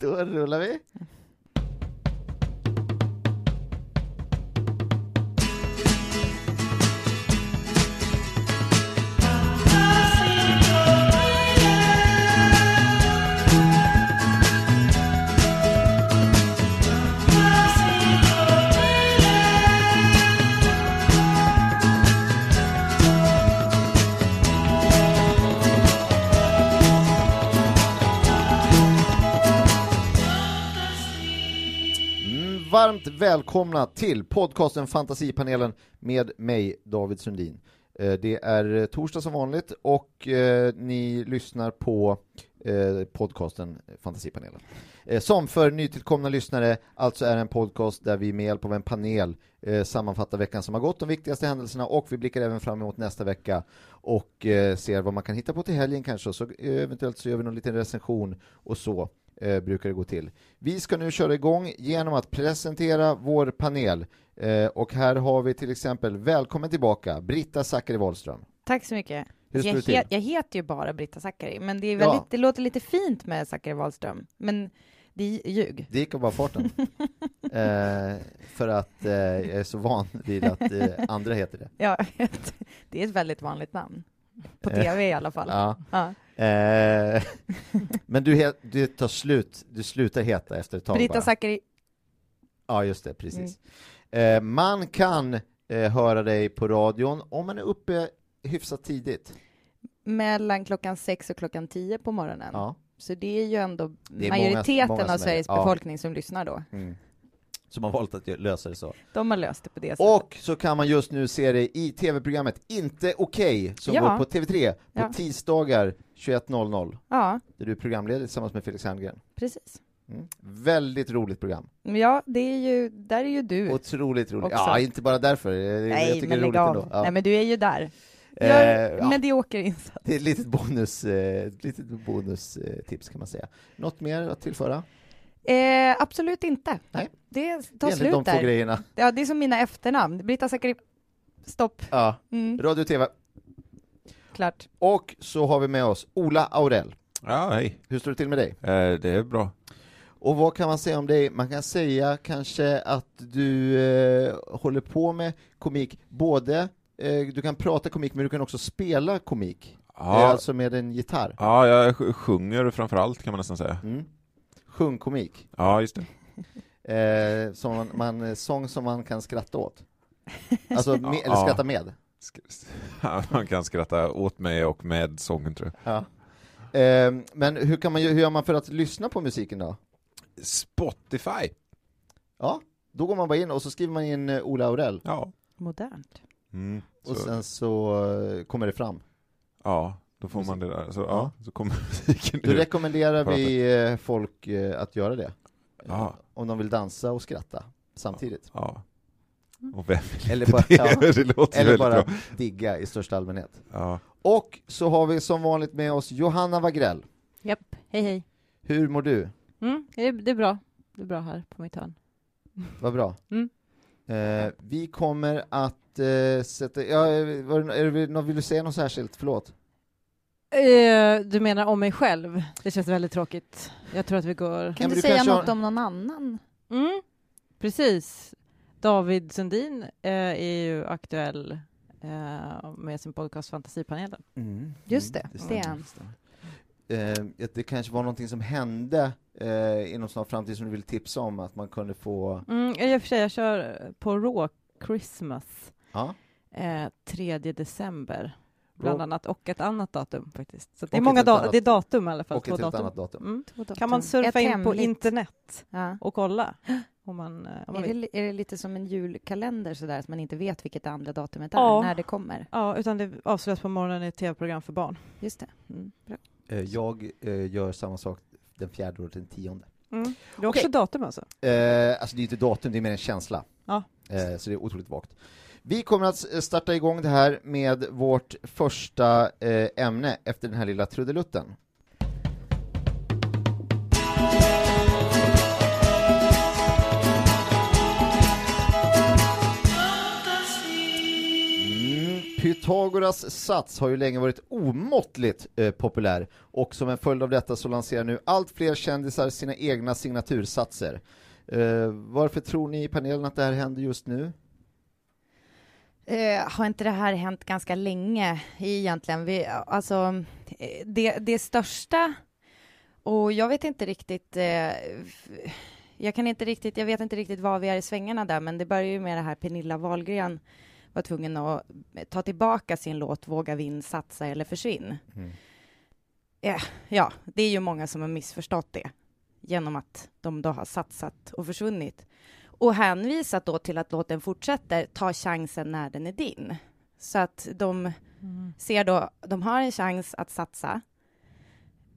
Då rullar vi. Mm, varmt välkomna till podcasten Fantasipanelen med mig, David Sundin. Eh, det är eh, torsdag som vanligt och eh, ni lyssnar på podcasten Fantasipanelen. Som för nytillkomna lyssnare alltså är en podcast där vi med hjälp av en panel sammanfattar veckan som har gått, de viktigaste händelserna och vi blickar även fram emot nästa vecka och ser vad man kan hitta på till helgen kanske, så eventuellt så gör vi någon liten recension och så eh, brukar det gå till. Vi ska nu köra igång genom att presentera vår panel. Eh, och här har vi till exempel, välkommen tillbaka, Britta Zackari Wahlström. Tack så mycket. Jag, he- jag heter ju bara Britta Zackari, men det, är Ja. väldigt, det låter lite fint med Zackari Wahlström. Men det är ljug. Det gick av bara farten. eh, för att eh, jag är så van vid att eh, andra heter det. Ja, det är ett väldigt vanligt namn. På tv i alla fall. Ja. Ja. Eh, men du, du tar slut, du slutar heta efter ett tag Britta bara. Zackari, Ja, just det, precis. Mm. Eh, man kan eh, höra dig på radion om man är uppe hyfsat tidigt. mellan klockan sex och klockan tio på morgonen. Ja. Så det är ju ändå är många- majoriteten många är av. Sveriges Ja. befolkning som lyssnar då. Mm. Som har valt att lösa det så. De har löst det på det sättet. Och så kan man just nu se dig i tv-programmet Inte Okej, som Ja. går på TV3 på Ja. tisdagar 21.00, Ja, där du är programledare tillsammans med Felix Herngren. precis. Mm. Väldigt roligt program. Ja, det är ju, där är ju du. Otroligt roligt. Också. Ja, inte bara därför. Jag, jag Nej, tycker men det är roligt ändå. Ja. Nej, men du är ju där. Eh, Gör ja. medioker insats. Det är ett litet bonus, eh, litet bonustips kan man säga. Något mer att tillföra? Eh, absolut inte. Nej. Det tar Det är egentligen slut de två där. grejerna. Ja, det är som mina efternamn. Britta Zackari... Stopp. Ja. Mm, Radio och TV. klart. Och så har vi med oss Ola Aurell. Ja, hej. Hur står det till med dig? Eh, det är bra. Och vad kan man säga om dig? Man kan säga kanske att du eh, håller på med komik, både eh, du kan prata komik men du kan också spela komik, eh, Ja, alltså med en gitarr. ja jag sj- sjunger framför allt kan man nästan säga. Mm. Sjungkomik, Ja, just det. eh, som man, man, sång som man kan skratta åt. Alltså, med, eller Ja. skratta med. Sk- man kan skratta åt mig och med sången tror jag. Ja. Eh, men hur, kan man, hur gör man för att lyssna på musiken då? Spotify. Ja, då går man bara in och så skriver man in eh, Ola Aurell Ja. Modernt. Mm, och sen så eh, kommer det fram. ja, då får man det där. Så, Ja. ja. så kommer musiken Då ut. rekommenderar vi eh, folk eh, att göra det. Ja. Om de vill dansa och skratta samtidigt. Ja. Och vem vill Eller inte bara- det? ja. det låter Eller väldigt bara bra. digga i största allmänhet. Ja. Och så har vi som vanligt med oss Johanna Wagrell. Japp, hej hej. Hur mår du? Mm, det, är, det är bra. Det är bra här på mitt hörn. Vad bra. Mm. Eh, vi kommer att eh, sätta... Ja, det, är det, vill du säga något särskilt? Förlåt. Eh, du menar om mig själv? Det känns väldigt tråkigt. Jag tror att vi går... Kan du du säga något har- om någon annan? Mm, precis. David Sundin eh, är ju aktuell eh, med sin podcast Fantasipanelen. Mm. Just det, stämmer, det är han. det kanske var någonting som hände eh, inom snar framtid som du vill tipsa om, att man kunde få... Mm, I och för sig, jag kör på Raw Christmas Ja, eh, 3 december, bland annat, och ett annat datum faktiskt. Så det är många da- annat- det är datum i alla fall. och två datum. annat datum. Mm. Datum. Kan man surfa Ett in på hemligt. internet Ja. och kolla om man, eh, om man Är, det, är det lite som en julkalender sådär, att man inte vet vilket det andra datumet är, Ja. när det kommer? Ja, utan det avslöjas på morgonen i ett tv-program för barn. Just det. Mm. Bra. Eh, jag eh, gör samma sak den fjärde och den tionde. Mm. Det är också Okej. datum alltså? Eh, alltså det är inte datum, det är mer en känsla. Ja. Eh, så det är otroligt vagt. Vi kommer att eh, starta igång det här med vårt första eh, ämne efter den här lilla trudelutten. Mm, Pythagoras sats har ju länge varit omåttligt eh, populär och som en följd av detta så lanserar nu allt fler kändisar sina egna signatursatser. Eh, varför tror ni i panelen att det här händer just nu? Eh, har inte det här hänt ganska länge egentligen? Vi, alltså, eh, det, det största, och jag vet inte riktigt, f- jag kan inte riktigt, jag vet inte riktigt var vi är i svängarna där, men det börjar ju med det här Pernilla Wahlgren var tvungen att ta tillbaka sin låt Våga vinn, satsa eller försvinn. Eh, ja, det är ju många som har missförstått det genom att de då har satsat och försvunnit och hänvisat då till att låten fortsätter, ta chansen när den är din. Så att de ser då, de har en chans att satsa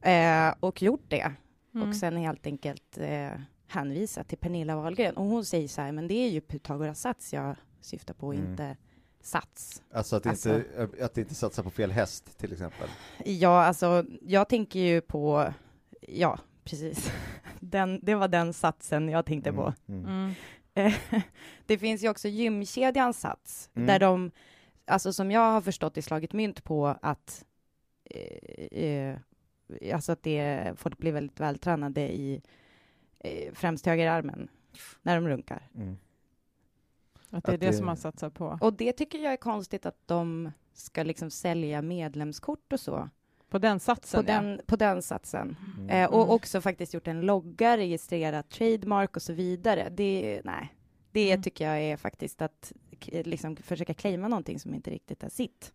eh, och gjort det Mm. och sen helt enkelt eh, hänvisat till Pernilla Wahlgren och hon säger så här, men det är ju Pythagoras sats jag syftar på, Mm. inte sats. Alltså att, Alltså- inte, att inte satsa på fel häst till exempel. Ja, alltså jag tänker ju på, ja, precis. Den, det var den satsen jag tänkte på. Mm. Mm. Eh, det finns ju också gymkedjans sats, Mm. där de, alltså som jag har förstått det, slagit mynt på att, eh, eh, alltså att det, folk blir väldigt vältränade i eh, främst högerarmen när de runkar. Mm. Att det är Att det, det- som man satsar på. Och det tycker jag är konstigt att de ska liksom sälja medlemskort och så, På den satsen, på den, på den satsen. Mm. Eh, och Mm. också faktiskt gjort en logga, registrerat trademark och så vidare. Det, nej, det Mm. tycker jag är faktiskt att liksom försöka claima någonting som inte riktigt är sitt.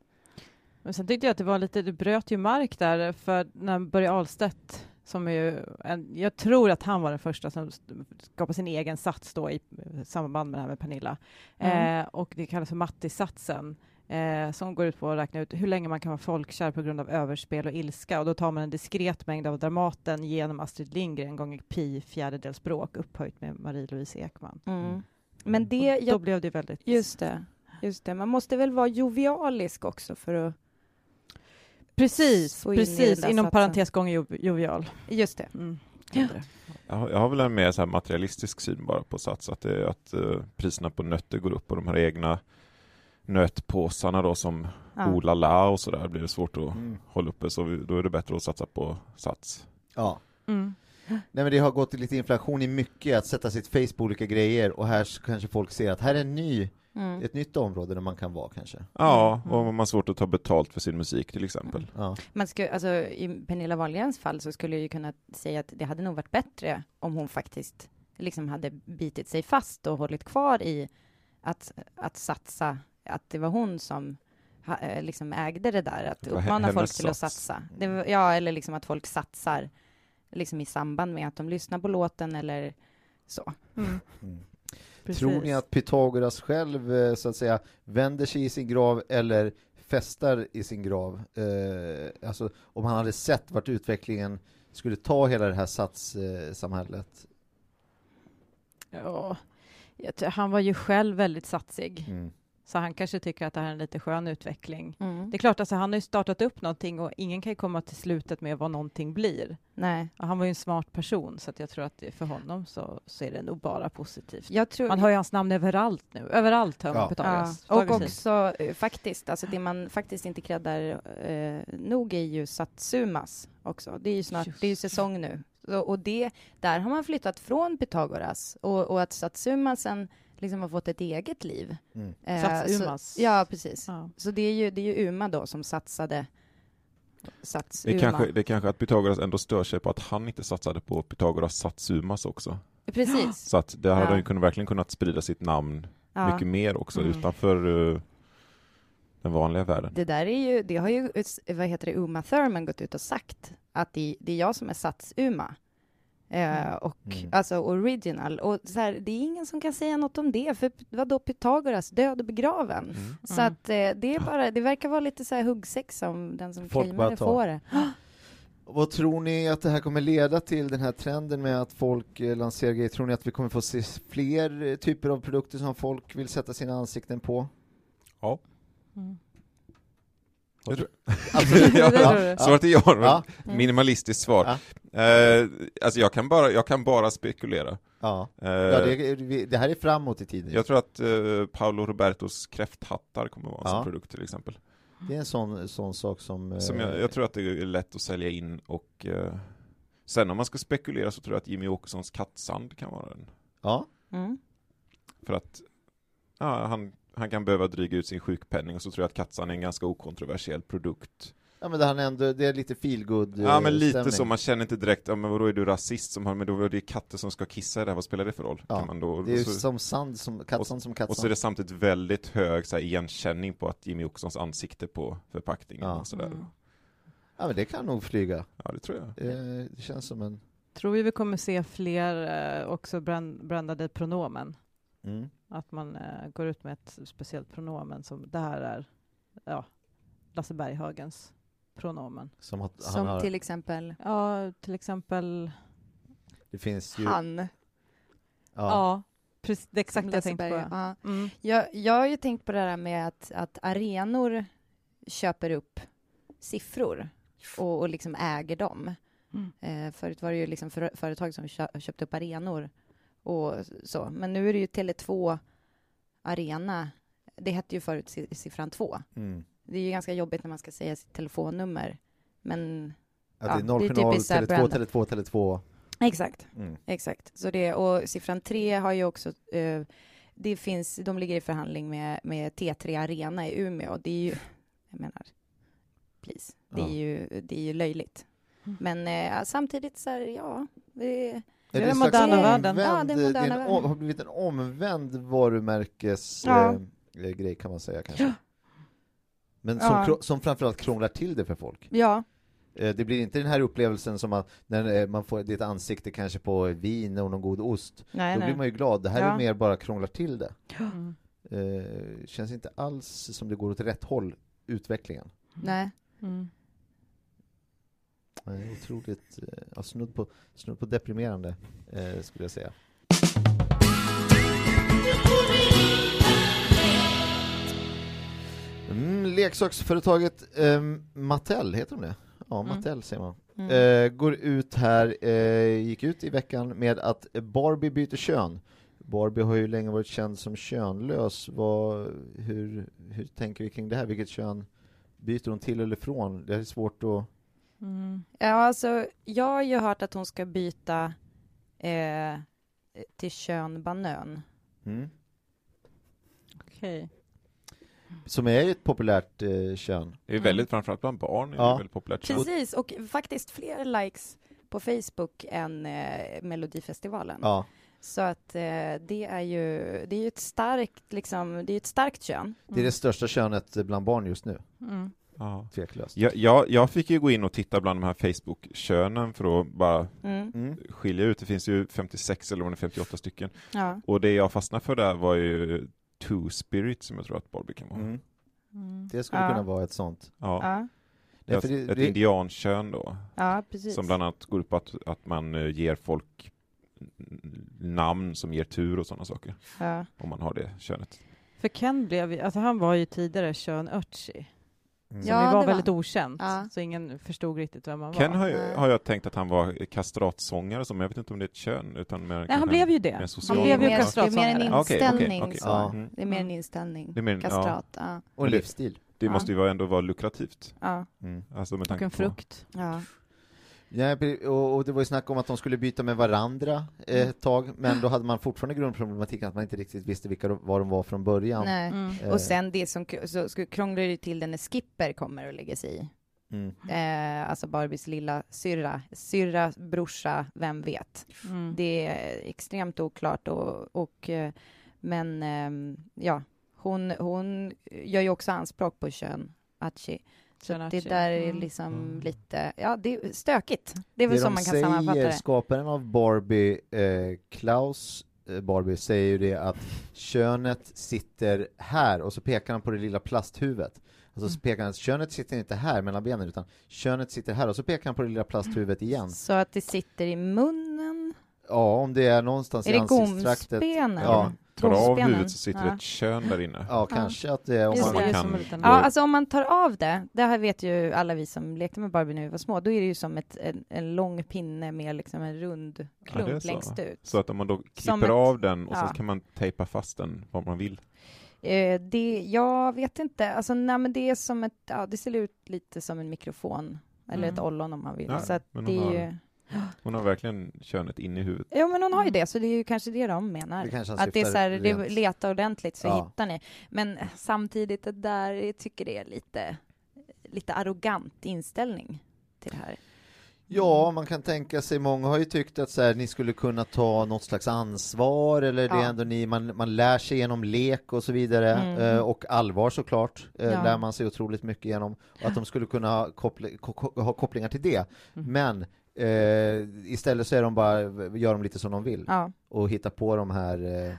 Men sen tyckte jag att det var lite, det bröt ju mark där, för när Börje Ahlstedt, som är ju en, jag tror att han var den första som skapade sin egen sats då i samband med det här med Pernilla. Mm. Eh, och det kallas för Mattis-satsen, eh, som går ut på att räkna ut hur länge man kan vara folkkär på grund av överspel och ilska. Och då tar man en diskret mängd av Dramaten genom Astrid Lindgren gånger pi fjärdedels bråk upphöjt med Marie-Louise Ekman. Mm. Men det, Och då jag, blev det väldigt... just det, just det, man måste väl vara jovialisk också för att, Precis, in precis. där Inom satsen. parentes gånger jo, jovial. just det. Mm. Ja. Jag har, väl en mer så här materialistisk syn bara på Sats, att, det att eh, priserna på nötter går upp och de här egna nötpåsarna då som Ja. Ola La och sådär blir det svårt att Mm. hålla uppe, så vi, då är det bättre att satsa på Sats. Ja. Mm. Nej men det har gått lite inflation i mycket, att sätta sitt face på olika grejer och här kanske folk ser att här är en ny, Mm. ett nytt område där man kan vara kanske. Ja, Mm. och man har svårt att ta betalt för sin musik till exempel. Ja. Man skulle, alltså, I Pernilla Wahlgrens fall så skulle jag ju kunna säga att det hade nog varit bättre om hon faktiskt liksom hade bitit sig fast och hållit kvar i att, att satsa, att det var hon som eh, liksom ägde det där, att uppmana folk till att sats. satsa. Det var, ja, eller liksom att folk satsar liksom i samband med att de lyssnar på låten eller så. Mm. Mm. Tror ni att Pythagoras själv eh, så att säga vänder sig i sin grav eller festar i sin grav? Eh, alltså om han hade sett vart utvecklingen skulle ta hela det här satssamhället. Ja, jag tror- han var ju själv väldigt satsig, Mm. Så han kanske tycker att det här är en lite skön utveckling. Mm. Det är klart, alltså, han har ju startat upp någonting och ingen kan ju komma till slutet med vad någonting blir. Nej, Och han var ju en smart person, så att jag tror att det, för honom så, så är det nog bara positivt. jag tror... Man hör ju hans namn överallt nu. Överallt hör man Ja. Pythagoras. Ja, och också eh, faktiskt, alltså det man faktiskt inte kreddar eh, nog är ju Satsumas också. Det är ju snart, Just det är ju säsong nu. Så, och det, där har man flyttat från Pythagoras och, och att Satsumasen liksom har fått ett eget liv. Mm. Eh, Satsumas. Så, ja, precis. Ja. Så det är, ju, det är ju Uma då som satsade Satsuma. Det är, kanske, det är kanske att Pythagoras ändå stör sig på att han inte satsade på Pythagoras Satsumas också. Precis. Så att det hade Ja. han ju kunnat, verkligen kunnat sprida sitt namn Ja. mycket mer också Mm. utanför eh, den vanliga världen. Det där är ju, det har ju, vad heter det, Uma Thurman gått ut och sagt, att det, det är jag som är Sats-Uma. Eh, och Mm. alltså original. Och så här, det är ingen som kan säga något om det, för vadå Pythagoras, död och begraven. Mm. Så att eh, det är bara, det verkar vara lite så här huggsex som den som claimar det får det. Vad tror ni att det här kommer leda till, den här trenden med att folk eh, lanserar grejer? Tror ni att vi kommer få se fler eh, typer av produkter som folk vill sätta sina ansikten på? Ja. Mm. Jag tror- Absolut. Ja, du. Svaret är ja, Ja. minimalistiskt svar. Eh, alltså jag kan, bara, jag kan bara spekulera. Ja. Eh, Ja, det, det här är framåt i tiden. Jag tror att eh, Paolo Robertos kräfthattar kommer vara en Ja. sån produkt till exempel. Det är en sån, sån sak som... eh, Som jag, jag tror att det är lätt att sälja in och eh, sen om man ska spekulera så tror jag att Jimmy Åkessons kattsand kan vara den. Ja, Mm. För att ja, han, han kan behöva dryga ut sin sjukpenning och så tror jag att kattsand är en ganska okontroversiell produkt. ja men det, han ändå, det är lite feelgood Ja men lite stämning. så, man känner inte direkt, ja men vadå är du rasist som har, men då är det katter som ska kissa i det här, vad spelar det för roll? Ja, Kan man då, Det är ju så, som sand, som kattsand som kattsand. och så är det samtidigt väldigt hög så här, igenkänning på att Jimmy Åkessons ansikte på förpackningen Ja. och sådär. Mm. Ja men det kan nog flyga. Ja det tror jag. Eh, Det känns som en... Tror vi vi kommer se fler eh, också brand, brandade pronomen? Mm. Att man eh, går ut med ett speciellt pronomen som det här är ja, Lasse Berghagens pronomen. Som att han Som har, till exempel Ja, till exempel det finns ju... han. Ja, Ja. precis, det är exakt det jag tänkte på. Ja. Mm. Jag, jag har ju tänkt på det här med att, att arenor köper upp siffror och, och liksom äger dem. Mm. Eh, förut var det ju liksom för, företag som kö, köpte upp arenor och så. Men nu är det ju Tele2 Arena. Det hette ju förut si- siffran 2. Mm. Det är ju ganska jobbigt när man ska säga sitt telefonnummer. Men Att Ja, det är noll det är journal, typiskt så här Tele2, brandat. Tele2, Tele2. exakt, Mm. exakt. Så det, och siffran 3 har ju också eh, det finns, de ligger i förhandling med, med T3 Arena i Umeå. Det är ju, jag menar, please, det, Ja. är, ju, det är ju löjligt. Men eh, samtidigt så här, ja, det, Är Det är en den moderna världen. Ja, det är det moderna en, världen. har blivit en omvänd varumärkes Ja. eh, grej kan man säga kanske. Men som, Ja. som framförallt krånglar till det för folk. ja, Eh, Det blir inte den här upplevelsen som att när eh, man får ditt ansikte kanske på vin och någon god ost. nej, Då nej. blir man ju glad. Det här är Ja. mer bara krånglar till det. Mm. Eh, känns inte alls som det går åt rätt håll, utvecklingen. nej. Mm. Otroligt, eh, ja, snudd, på, snudd på deprimerande, eh, skulle jag säga. Mm, leksaksföretaget eh, Mattel, heter de det? Ja, Mm. Mattel säger man. Mm. Eh, går ut här, eh, gick ut i veckan med att Barbie byter kön. Barbie har ju länge varit känd som könlös. Vad, hur, hur tänker vi kring det här? Vilket kön byter hon till eller från? Det är svårt att... Mm. Ja, alltså, jag har ju hört att hon ska byta eh, till kön banön. Mm. Okej. Som är ett populärt eh, kön. Det är väldigt, framförallt bland barn, är Ja. väldigt populärt. Precis, och faktiskt fler likes på Facebook än eh, Melodifestivalen. Ja. Så att eh, det är ju det är ju ett starkt, liksom, det är ett starkt kön. Det är det största könet bland barn just nu, Mm. Ja. tveklöst. Jag, jag, jag fick ju gå in och titta bland de här Facebook-könen för att bara Mm. Mm. skilja ut. Det finns ju 56 eller om det är 58 stycken. Ja. Och det jag fastnade för där var ju Two Spirit som jag tror att Barbie kan vara. Mm. Mm. Det skulle Ja. kunna vara ett sånt. Ja. Ja. Nej, Ett, för det- ett det- indiankön då, ja, precis. som bland annat går ut på att, att man eh, ger folk namn som ger tur och sådana saker, Ja. om man har det könet. För Ken blev ju- alltså han var ju tidigare kön Ötzi, Mm. som Ja, var det väldigt var. okänt, Ja. så ingen förstod riktigt vem han Ken var. har, ju, Nej. har jag tänkt att han var kastratsångare, som jag vet inte om det är ett kön, utan mer Nej, han blev ju det. Han blev ju mer, kastrat. det är mer en inställning. okej. så. Ja. Mm. Det är mer en inställning. Det är mer en-. Kastrat. Ja. Och en livsstil. Det Ja. måste ju vara- ändå vara lukrativt. Ja. Mm. Alltså med Och en på... frukt. Ja. Ja, och, och det var ju snack om att de skulle byta med varandra eh, ett tag, men då hade man fortfarande grundproblematiken att man inte riktigt visste vilka de, vad de var från början. Nej. Mm. Eh, Och sen det som så krånglar det till det när Skipper kommer och lägger sig i. Mm. Eh, alltså Barbies lilla syrra, syrra, brorsa, vem vet? Mm. Det är extremt oklart och, och eh, men ehm, ja, hon, hon gör ju också anspråk på kön, Achi. Så det Archie. där är Mm. liksom Mm. lite, ja det är stökigt. Det är väl det så de man kan säger, sammanfatta det. skaparen av Barbie, eh, Klaus eh, Barbie, säger ju det att könet sitter här och så pekar han på det lilla plasthuvudet. Och så Mm. pekar han, könet sitter inte här mellan benen utan könet sitter här och så pekar han på det lilla plasthuvudet igen. Så att det sitter i munnen. Ja, om det är någonstans Är i det ansiktstraktet. gomsbenen? Ja, Tar av huvudet så sitter ja. ett kön där inne. ja, kanske att det är om Just man, det kan. Ja, alltså om man tar av det, det här vet ju alla vi som lekte med Barbie när vi var små, då är det ju som ett, en, en lång pinne med liksom en rund Ja, klump så. längst ut. Så att om man då klipper ett- av den och ja. så kan man tejpa fast den var man vill. Eh, det, jag vet inte, alltså nej men det är som ett, ja det ser ut lite som en mikrofon, eller Mm. ett ollon om man vill. Ja, så att men det är har- ju, Hon har verkligen könet inne i huvudet. ja men hon har ju Mm. det, så det är ju kanske det de menar. Det att det är så här, det rent- leta ordentligt så Ja. hittar ni. Men samtidigt, det där, jag tycker det är lite, lite arrogant inställning till det här. Ja, man kan tänka sig, många har ju tyckt att så här, ni skulle kunna ta något slags ansvar eller det är ändå ni, man, man lär sig genom lek och så vidare Mm. eh, och allvar såklart eh, Ja. lär man sig otroligt mycket genom att de skulle kunna ha, koppli, ko, ko, ha kopplingar till det Mm. men eh, istället så är de bara, gör de lite som de vill Ja, och hittar på de här eh,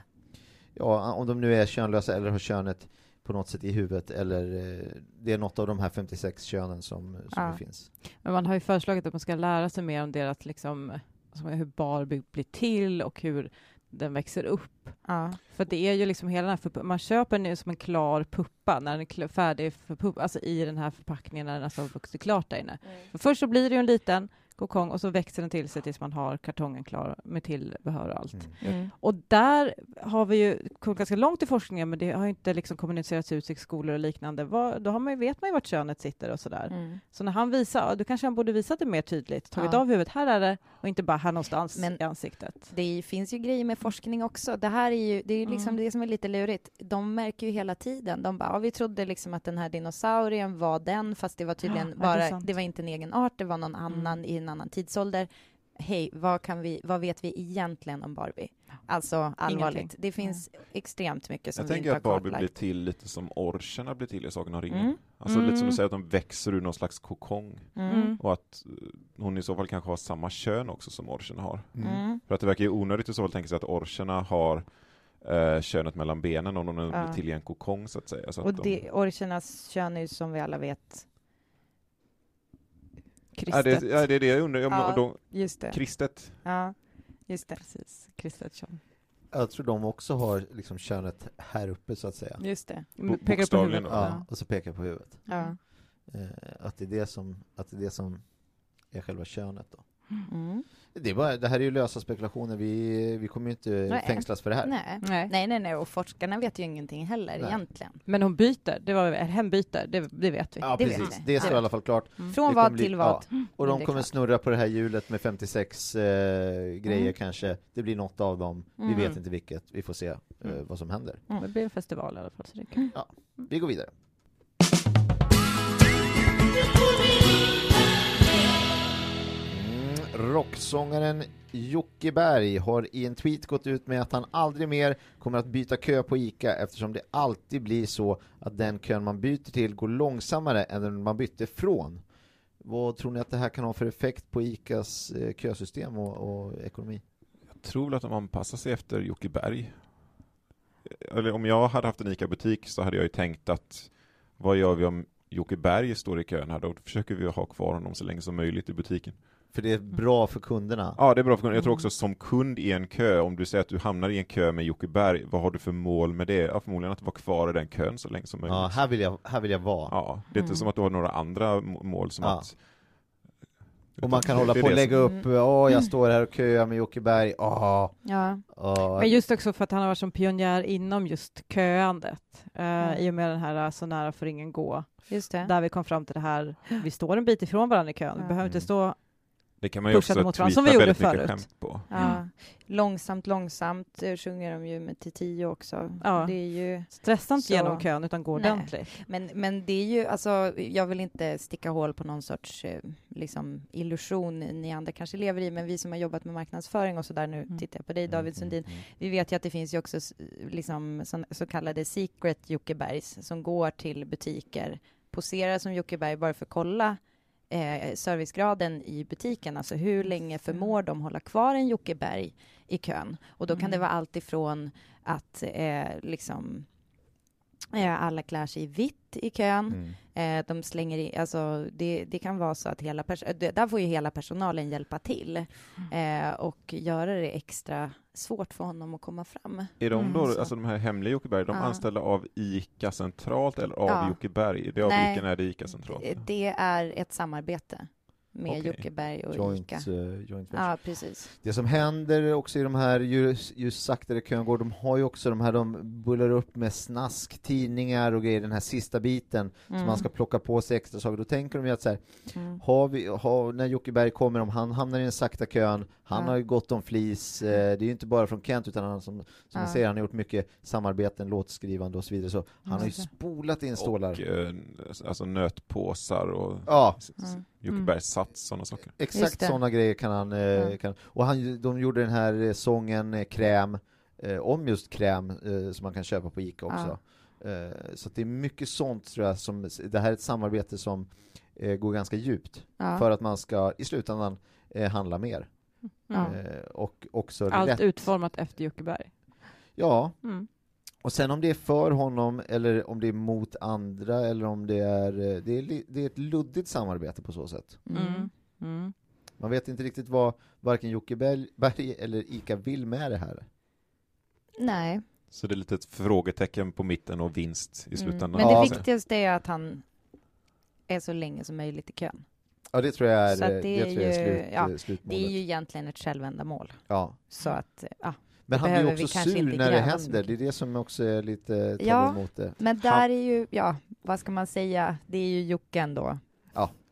ja, om de nu är könlösa eller har könet på något sätt i huvudet eller eh, det är något av de här 56 könen som, som Ja. finns. Men man har ju föreslagit att man ska lära sig mer om deras, liksom, alltså hur Barbie blir till och hur den växer upp. ja. För det är ju liksom hela den här man köper den som en klar puppa när den är färdig för pupp, alltså i den här förpackningen när den alltså har vuxit klart där inne. För först så blir det ju en liten kokong och så växer den till sig tills man har kartongen klar med tillbehör och allt. Mm. Mm. Och där har vi ju kommit ganska långt i forskningen, men det har ju inte liksom kommunicerats ut i skolor och liknande. Vad, då har man ju, vet man ju vart könet sitter och sådär. Mm. Så när han visar, då kanske han borde visat det mer tydligt. Tagit Ja. av huvudet, här är det, och inte bara här någonstans Men- i ansiktet. Det finns ju grejer med forskning också. Det här är ju det är ju liksom Mm. det som är lite lurigt. De märker ju hela tiden. De bara, ja, vi trodde liksom att den här dinosaurien var den, fast det var tydligen Ja, det bara, sant. det var inte en egen art, det var någon Mm. annan i en annan tidsålder. Hej, vad, kan vi, vad vet vi egentligen om Barbie? Alltså allvarligt. Ingenting. Det finns extremt mycket som Jag vi tänker inte att har Barbie blir kartlagt. till lite som orcherna blir till i Sagan om ringen. Mm. Alltså lite som Mm. du säger, att de växer ur någon slags kokong. Mm. Och att eh, hon i så fall kanske har samma kön också som orcherna har. Mm. För att det verkar ju onödigt i så fall tänka sig att orcherna har eh, könet mellan benen om de Ja. blir till i en kokong så att säga. Så Och att de, orchernas kön är ju som vi alla vet ja, Kristet. det, ja, det är det jag undrar. Ja, men- Ja. då, Just det. kristet, Ja, just det. Precis, kristet kön. Jag tror de också har liksom könet här uppe så att säga. Just det. Bo- Pekar på huvudet. Ja, och så pekar på huvudet. Ja. Eh, att, det är det som, att det är det som är själva könet då. Mm. Det, är bara, det här är ju lösa spekulationer, vi, vi kommer ju inte Nej. fängslas för det här. Nej. Nej. nej, nej, nej, och forskarna vet ju ingenting heller Nej. egentligen. Men hon byter, det var, hen byter, det, det vet vi. Ja, Det vet precis. vi. Det står i vet alla fall klart. Från Det kommer vad bli- till vad. ja. Och det de kommer klart. snurra på det här hjulet med 56 eh, grejer Mm. kanske. Det blir något av dem. Mm. Vi vet inte vilket. Vi får se eh, Mm. vad som händer. Det blir en festival i alla fall, så det är kul. Vi går vidare. Sångaren Jocke Berg har i en tweet gått ut med att han aldrig mer kommer att byta kö på ICA eftersom det alltid blir så att den kön man byter till går långsammare än den man bytte från. Vad tror ni att det här kan ha för effekt på ICAs eh, kösystem och, och ekonomi? jag tror väl att de anpassar sig efter Jocke Berg. Eh, eller om jag hade haft en ICA-butik så hade jag ju tänkt att vad gör vi om Jocke Berg står i kön här? Då försöker vi ha kvar honom så länge som möjligt i butiken. För det är bra för kunderna. Ja, det är bra för kunden. Jag tror Mm. också som kund i en kö, om du säger att du hamnar i en kö med Jocke Berg, vad har du för mål med det? Ja, förmodligen att vara kvar i den kön så länge som möjligt. Ja, här vill jag, här vill jag vara. Ja, det är inte Mm. som att du har några andra må- mål som Ja. att... Och man kan hålla på och lägga som- upp, åh jag står här och köar med Jocke Berg, åh, Ja. åh. Men just också för att han har varit som pionjär inom just köandet, eh, Mm. i och med den här Så nära får ingen gå, Just det. där vi kom fram till det här, vi står en bit ifrån varandra i kön, vi behöver inte Mm. stå Det kan man ju också mot varandra, som vi gjorde förut. skämt på. Ja. Långsamt, långsamt eh, sjunger de ju med till tio också. Ja. Det är ju, Stressa inte Så- genom kön, utan gå Nej. ordentligt. men, men det är ju, alltså, jag vill inte sticka hål på någon sorts eh, liksom, illusion ni andra kanske lever i, men vi som har jobbat med marknadsföring och så där, nu Mm. tittar jag på dig David Sundin, vi vet ju att det finns ju också liksom, så, så kallade secret Jockebergs som går till butiker, poserar som Jockeberg bara för att kolla eh, servicegraden i butiken, alltså hur länge förmår de hålla kvar en Jockeberg i kön? Och då kan det Mm. vara allt ifrån att eh, liksom alla klär sig i vitt i kön, Mm. Eh, de slänger i, alltså det, det kan vara så att hela eh, där får ju hela personalen hjälpa till eh, och göra det extra svårt för honom att komma fram. Är de Mm, då, så. alltså de här hemliga Jockeberg, de Ja. anställda av ICA centralt eller av Ja. Jockeberg? Det är av Nej. vilken är det ICA centralt? Eh, Det är ett samarbete med Okej. Jockeberg och Joint, Ica. eh, joint venture. Ja, precis. Det som händer också i de här, ju, ju saktare kön går, de har ju också de här, de bullar upp med snask, tidningar och grejer, den här sista biten som Mm. man ska plocka på sig extra saker. Då tänker de ju att så här, Mm. har vi, har, när Jocke Berg kommer, om han hamnar i den sakta kön, han Ja. har ju gått om flis, eh, det är ju inte bara från Kent utan han som, som Ja. man säger, han har gjort mycket samarbeten, låtskrivande och så vidare, så han har ju spolat in stålar. Och eh, alltså nötpåsar och Ja, Mm. Jockebergs sats, sådana saker. Exakt sådana grejer kan han, eh, kan, och han, de gjorde den här sången eh, Kräm, om just kräm, som man kan köpa på Ica också. Så att det är mycket sånt tror jag, som, det här är ett samarbete som går ganska djupt, Ja. för att man ska i slutändan handla mer. Mm. Eh, och också Allt lätt. utformat efter Jockeberg. Ja, Mm. och sen om det är för honom eller om det är mot andra eller om det är, eh, det är, det är ett luddigt samarbete på så sätt. Mm. Mm. Mm. Man vet inte riktigt vad varken Jocke Berg eller Ica vill med det här. Nej, Så det är lite ett frågetecken på mitten och vinst i mm. slutändan. men det Ja. viktigaste är att han är så länge som möjligt i kön. Ja, det tror jag är, Så det det är tror jag är ju- slut, ja, eh, Det slutmålet. är ju egentligen ett självändamål. ja. Så att, ja. Men han blir också sur inte när det händer, det är det som också är lite talar Ja. emot det. Men där Han- är ju, ja, vad ska man säga, det är ju Jocke ändå.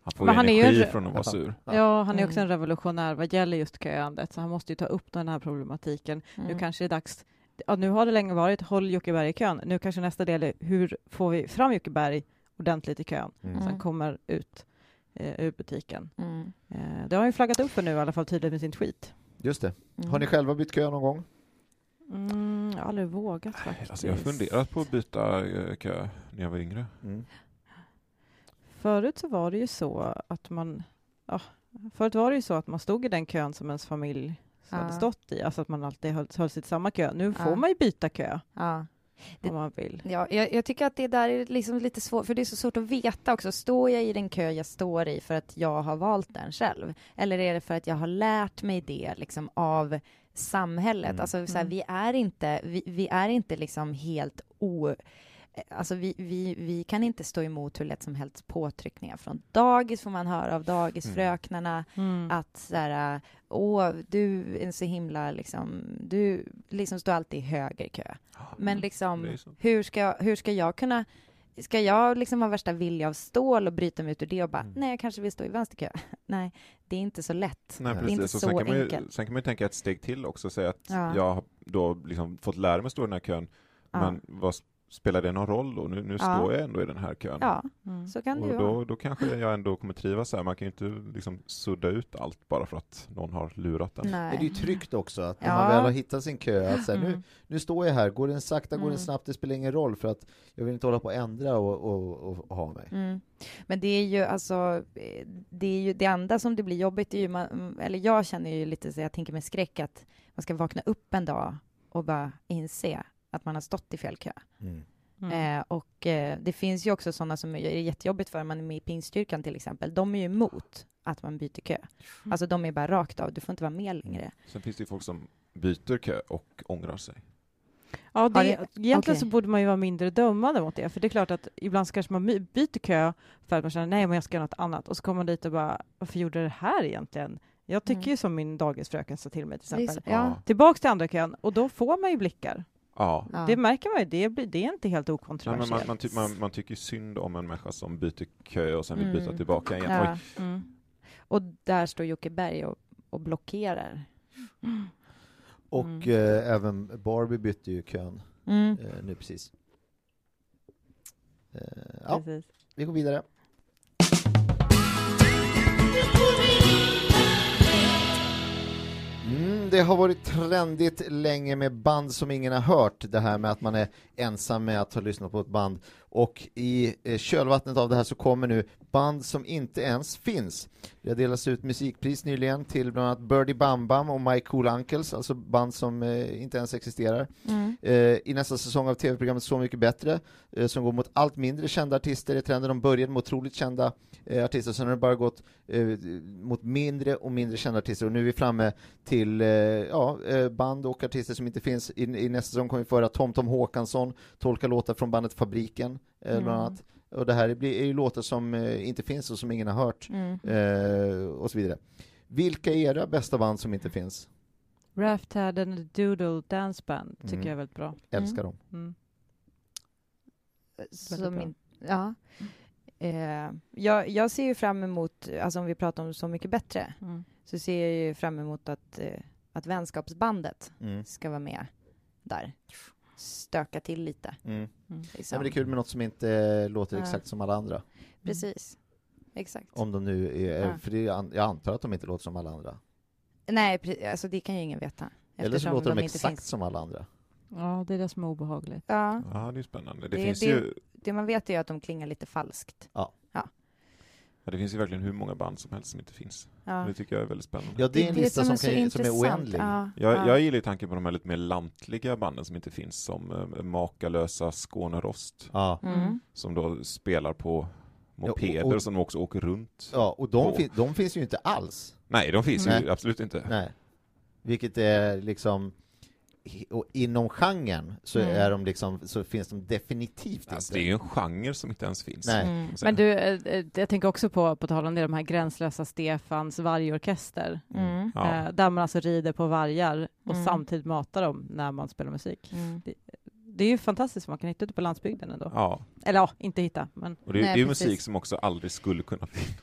Han får Men ju han är ju energi från att vara sur. Ja. Ja, han är också Mm. en revolutionär vad gäller just köandet, så han måste ju ta upp den här problematiken. Nu Mm. kanske det är dags, ja, nu har det länge varit håll Jockeberg i kön. Nu kanske nästa del är hur får vi fram Jockeberg ordentligt i kön, Mm. så han Mm. kommer ut eh, ur butiken. Mm. Eh, det har han ju flaggat upp för nu i alla fall tydligt med sin tweet. Just det. Mm. Har ni själva bytt kö någon gång? Mm, jag har aldrig vågat faktiskt. Alltså jag har funderat på att byta eh, kö när jag var yngre. Mm. Förut så var det ju så att man, ja, förut var det ju så att man stod i den kön som ens familj hade Ja. stått i, alltså att man alltid höll, höll sig till samma kö. Nu får Ja. man ju byta kö Ja. Det- om man vill. Ja, jag, jag tycker att det där är liksom lite svårt, för det är så svårt att veta också. Står jag i den kö jag står i för att jag har valt den själv? Eller är det för att jag har lärt mig det liksom av samhället? Mm. Alltså, så här, Mm. vi är inte, vi, vi är inte liksom helt o... Alltså vi, vi, vi kan inte stå emot hur lätt som helst påtryckningar från dagis får man höra av dagisfröknarna Mm. att så här, åh, du är så himla liksom, du liksom står alltid i höger kö. Men liksom, så. hur ska, hur ska jag kunna Ska jag liksom ha värsta vilja av stål och bryta mig ut ur det och bara, Mm. nej, jag kanske vill stå i vänsterkö. nej, det är inte så lätt. Nej, Det är inte Och så sen, kan man ju, enkelt. sen kan man ju tänka ett steg till också säga att Ja. jag har då liksom fått lära mig stå i den här kön, Ja. men vad spelar det någon roll då? Nu, nu Ja. står jag ändå i den här kön. Ja, Mm. så kan det ju och vara. då, då kanske jag ändå kommer trivas här. Man kan ju inte liksom sudda ut allt bara för att någon har lurat den. Men det är Nej. ju tryggt också, att när Ja. man väl har hittat sin kö, att så här, nu, Mm. nu står jag här, går den sakta, går den Mm. snabbt, det spelar ingen roll, för att jag vill inte hålla på att ändra och, och, och, och ha mig. Mm. Men det är ju alltså, det är ju det enda som det blir jobbigt, är ju man, mm, eller jag känner ju lite så jag tänker med skräck att man ska vakna upp en dag och bara inse att man har stått i fel kö. Mm. Mm. Eh, och eh, det finns ju också sådana som är jättejobbigt för, man är med i pingststyrkan till exempel, de är ju emot att man byter kö. Mm. Alltså de är bara rakt av, du får inte vara med längre. Sen finns det ju folk som byter kö och ångrar sig. Ja, det, egentligen okej. så borde man ju vara mindre dömande mot det, för det är klart att ibland så kanske man byter kö för att man känner nej, men jag ska göra något annat, och så kommer man dit och bara, varför gjorde jag det här egentligen? Jag tycker Mm. ju som min dagisfröken sa till mig till exempel. Ja. Tillbaks till andra kön, och då får man ju blickar. Ja. Ja. Det märker man ju, det, blir, det är inte helt Nej, men okontroversiellt. man, man, ty, man, man tycker synd om en människa som byter kö och sen vill byta Mm. tillbaka igen. Ja. Mm. Och där står Jocke Berg och, och blockerar. Och Mm. eh, även Barbie bytte ju kön Mm. eh, nu precis. Eh, ja, Precis. vi går vidare. Mm, det har varit trendigt länge med band som ingen har hört, det här med att man är ensam med att ha lyssnat på ett band. Och i eh, kölvattnet av det här så kommer nu band som inte ens finns. Det har delats ut musikpris nyligen till bland annat Birdie Bam Bam och My Cool Uncles, alltså band som eh, inte ens existerar. Mm. Eh, I nästa säsong av tv-programmet Så mycket bättre, eh, som går mot allt mindre kända artister i trenden. De började med otroligt kända eh, artister, sen har det bara gått eh, mot mindre och mindre kända artister och nu är vi framme till ja, band och artister som inte finns. I, i nästa säsong kommer vi föra Tom Tom Håkansson, tolka låtar från bandet Fabriken, eh, bland Mm. annat. Och det här blir, är ju låtar som eh, inte finns och som ingen har hört, Mm. eh, och så vidare. Vilka är era bästa band som inte finns? Raft Had and Doodle Dance Band tycker Mm. jag är väldigt bra. Älskar dem. Mm. Som in, ja. Eh, jag, jag ser ju fram emot, alltså om vi pratar om Så mycket bättre, Mm. så ser jag ju fram emot att, eh, att vänskapsbandet Mm. ska vara med där. Stöka till lite. Mm. Mm. Ja, Liksom. men det är kul med något som inte låter Ja. exakt som alla andra. Precis. Exakt. Om de nu är, Ja. för det är, jag antar att de inte låter som alla andra. Nej, alltså det kan ju ingen veta. Eller så låter de, inte exakt finns. som alla andra. Ja, det är det som är obehagligt. Ja, Ja, det är spännande. Det, Det- finns det- ju, det man vet är ju att de klingar lite falskt. ja, det finns ju verkligen hur många band som helst som inte finns. Ja. Det tycker jag är väldigt spännande. Ja, det är en lista som, kan, som är oändlig. Ja, Jag, ja. jag gillar ju tanken på de här lite mer lantliga banden som inte finns, som eh, Makalösa Skånerost, Ja. Mm. som då spelar på mopeder och- och- som också åker runt. ja, och de, fin, de finns ju inte alls. Nej, de finns Nej. ju absolut inte. Nej. Vilket är liksom, och inom genren så, Mm. är de liksom, så finns de definitivt Alltså, inte. det är ju en genre som inte ens finns. Nej. Mm. Men du, eh, eh, jag tänker också på, på tal om det, de här gränslösa Stefans vargorkester. Mm. Ja. Eh, där man alltså rider på vargar och Mm. samtidigt matar dem när man spelar musik. Mm. Det är ju fantastiskt vad man kan hitta ute på landsbygden ändå. Ja, Eller ja, inte hitta, men och det, Nej, det är ju precis. musik som också aldrig skulle kunna finnas.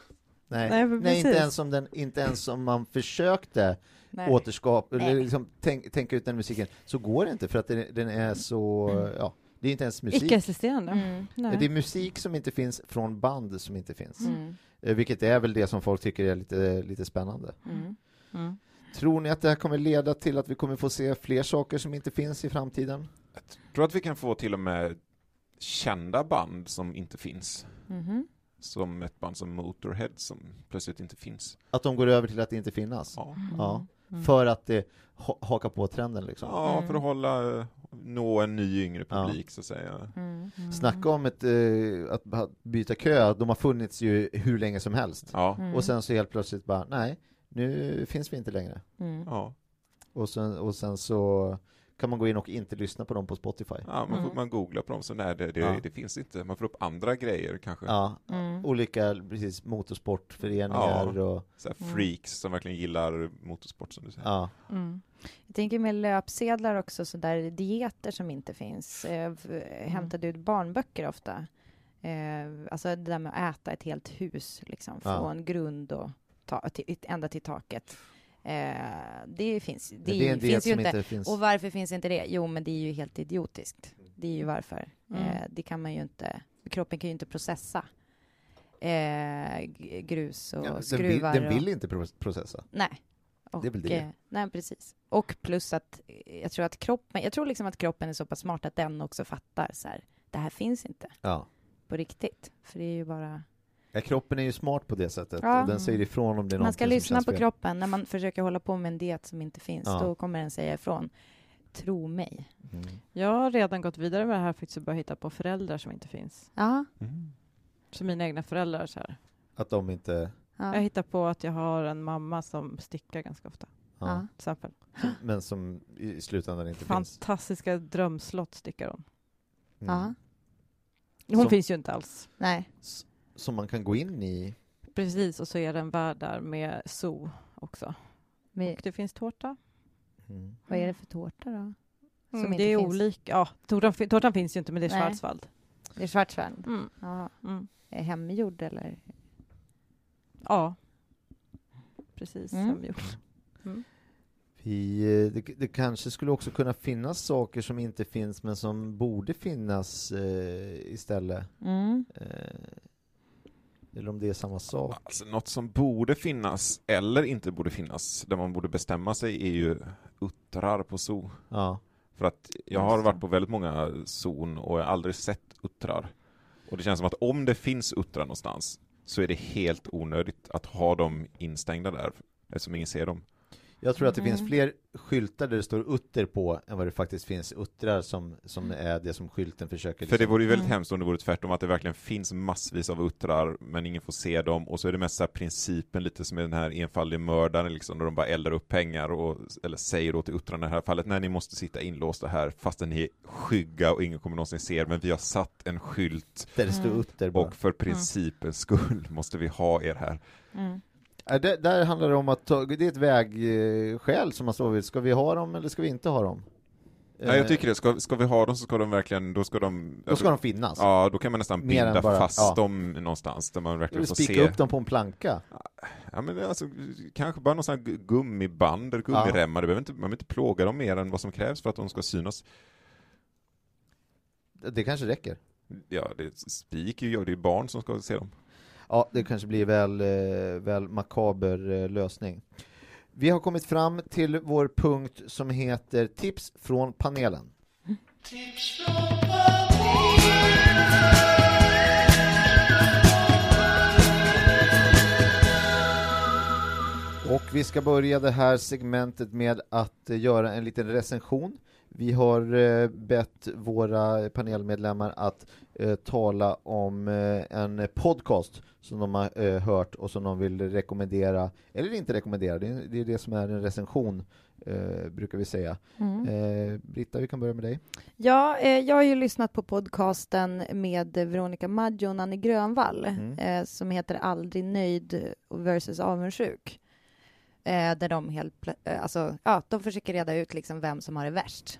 Nej, Nej, nej, inte, ens om den, inte ens om man försökte nej. återskapa, Nej. eller liksom tänk, tänka ut den musiken, så går det inte för att den, den är så, ja, det är inte ens musik. Icke-existerande. Mm. Det är musik som inte finns från band som inte finns. Mm. Eh, Vilket är väl det som folk tycker är lite, lite spännande. Mm. Mm. Tror ni att det här kommer leda till att vi kommer få se fler saker som inte finns i framtiden? Jag tror att vi kan få till och med kända band som inte finns. Mhm. Som ett band som Motorhead som plötsligt inte finns. Att de går över till att inte finnas? Ja, Ja. Mm. För att det ha, hakar på trenden liksom? ja Mm. för att hålla, eh, nå en ny yngre Ja. publik så att säga. Mm. Snacka om ett, eh, att byta kö, de har funnits ju hur länge som helst. Ja, Mm. Och sen så helt plötsligt bara, nej, nu finns vi inte längre. Mm. ja. Och sen, och sen så kan man gå in och inte lyssna på dem på Spotify. ja man, får, Mm. man googlar på dem så nej, det, det, Ja. det finns inte. Man får upp andra grejer kanske. Ja, Mm. olika precis, motorsportföreningar Ja. och Så här Mm. freaks som verkligen gillar motorsport som du säger. ja. Mm. Jag tänker med löpsedlar också, så där dieter som inte finns. Eh, f- hämtade ut barnböcker ofta. Eh, alltså det där med att äta ett helt hus, liksom, Ja. från grund och ta, till, ända till taket. Eh, det finns, det, Det, är en diet finns ju som inte. inte finns. Och varför finns inte det? Jo, men det är ju helt idiotiskt. Det är ju varför. Mm. Eh, det kan man ju inte, kroppen kan ju inte processa eh, grus och Ja, den, vill, skruvar. den och, vill inte pro- processa. Nej. Och, Det är väl det. eh, nej, precis. Och plus att jag tror att kroppen, jag tror liksom att kroppen är så pass smart att den också fattar så här, det här finns inte Ja. på riktigt. För det är ju bara, ja, kroppen är ju smart på det sättet. Ja. Och den säger ifrån om det är man ska lyssna som på fel. kroppen när man försöker hålla på med en diet som inte finns. Ja. Då kommer den säga ifrån. Tro mig. Mm. Jag har redan gått vidare med det här faktiskt och börjat hitta på föräldrar som inte finns. Ja, Mm. Så mina egna föräldrar så här. Att de inte... Jag ja, hittar på att jag har en mamma som stickar ganska ofta, Ja. till exempel. Men som i slutändan inte finns. Fantastiska drömslott stickar hon. Mm. Hon Som- finns ju inte alls. Nej. Som man kan gå in i. Precis, och så är det en värld där med zoo också. Men, Och det finns tårta. Mm. vad är det för tårta då? Som Mm, inte det är finns. olika. Ja, tårtan, tårtan finns ju inte, men det är Nej. Schwarzwald. Det är Schwarzwald. Mm. Ja. Mm. Är hemgjord eller? Ja. Precis, Mm. hemgjort. Vi, eh, det, det kanske skulle också kunna finnas saker som inte finns men som borde finnas eh, istället. Mm. Eh, eller om det är samma sak. Alltså, något som borde finnas, eller inte borde finnas, där man borde bestämma sig, är ju uttrar på zoo. Ja. För att jag har varit på väldigt många zon och jag har aldrig sett uttrar. Och det känns som att om det finns uttrar någonstans så är det helt onödigt att ha dem instängda där eftersom ingen ser dem. Jag tror att det Mm. finns fler skyltar där det står utter på än vad det faktiskt finns uttrar som, som är det som skylten försöker För det liksom- vore ju väldigt Mm. hemskt om det vore tvärtom, att det verkligen finns massvis av uttrar men ingen får se dem och så är det mest så här principen lite som är den här enfaldige mördaren liksom, där de bara eldar upp pengar och, eller säger till uttrarna i det här fallet, nej ni måste sitta inlåsta här fastän ni är skygga och ingen kommer någonsin se er, men vi har satt en skylt Där det står Mm. utter bara. och för principens skull måste vi ha er här. Mm. Det, där handlar det om att ta, det är ett vägskäl som man står vid. Ska vi ha dem eller ska vi inte ha dem? Nej, jag Eh, tycker det, ska, ska vi ha dem så ska de verkligen, då ska de Då ska de finnas. Ja, då kan man nästan Mer binda bara- fast ja. dem någonstans där man verkligen får spika se. upp dem på en planka. Ja men alltså, kanske bara någon gummiband eller gummiremmar, behöver inte, man behöver inte plåga dem mer än vad som krävs för att de ska synas. Det kanske räcker. Ja, det spik ju, det är barn som ska se dem. Ja, det kanske blir väl, eh, väl makaber eh, lösning. Vi har kommit fram till vår punkt som heter Tips från panelen. Och vi ska börja det här segmentet med att eh, göra en liten recension. Vi har eh, bett våra panelmedlemmar att eh, tala om eh, en podcast som de har hört och som de vill rekommendera, eller inte rekommendera, det är det, är det som är en recension, brukar vi säga. Mm. Britta, vi kan börja med dig. Ja, jag har ju lyssnat på podcasten med Veronica Maggio och Nanne Grönvall Mm. som heter Aldrig nöjd versus avundsjuk. Där de helt alltså, ja, de försöker reda ut liksom vem som har det värst.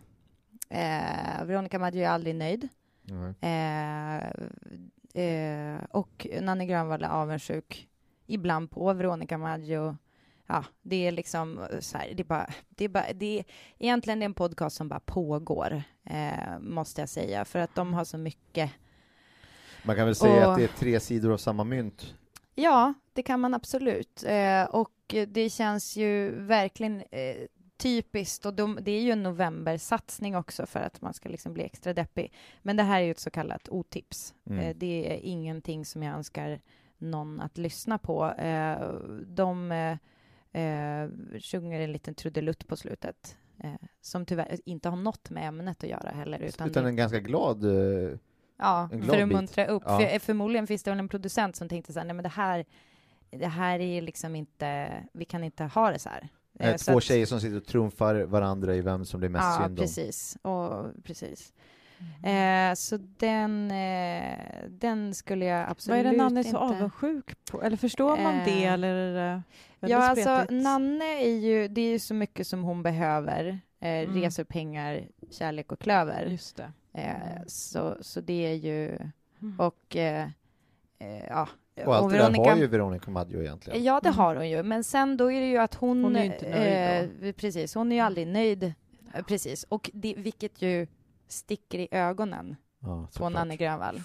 Eh, Veronica Maggio är aldrig nöjd. Eh, eh, och Nanne Grönvall är avundsjuk ibland på Veronica Maggio. Ja, det är liksom så här, det är bara, det är bara, det är egentligen det är en podcast som bara pågår, eh, måste jag säga, för att de har så mycket. Man kan väl säga Och- att det är tre sidor av samma mynt. Ja, det kan man absolut. Eh, och det känns ju verkligen eh, typiskt och de, det är ju en novembersatsning också för att man ska liksom bli extra deppig. Men det här är ju ett så kallat otips. Mm. Eh, det är ingenting som jag önskar någon att lyssna på. Eh, de eh, eh, sjunger en liten trudelutt på slutet som tyvärr inte har något med ämnet att göra heller. Utan, Utan en ganska glad... Ja, glad för att muntra upp. Ja. För, förmodligen finns det väl en producent som tänkte så här, nej men det här, det här är liksom inte, vi kan inte ha det så här. Eh, eh, två att- tjejer som sitter och trumfar varandra i vem som blir mest Ja, synd om. precis. Och, precis. Eh, så den, eh, den skulle jag absolut Vad är det Nanne är inte... så avundsjuk på? Eller förstår man det? Eh, Eller, eh, väldigt Ja, alltså spretigt? Nanne är ju, det är ju så mycket som hon behöver. Eh, Mm. Resor, pengar, kärlek och klöver. Just det. Eh, så, så det är ju, Mm. och eh, eh, ja. Och allt det där har ju Veronica Maggio egentligen. Ja, det Mm. har hon ju. Men sen då är det ju att hon... Hon är ju inte nöjd eh, precis, hon är ju aldrig nöjd. Eh, Precis, och det, vilket ju sticker i ögonen Ja, på. Nanne Grönvall.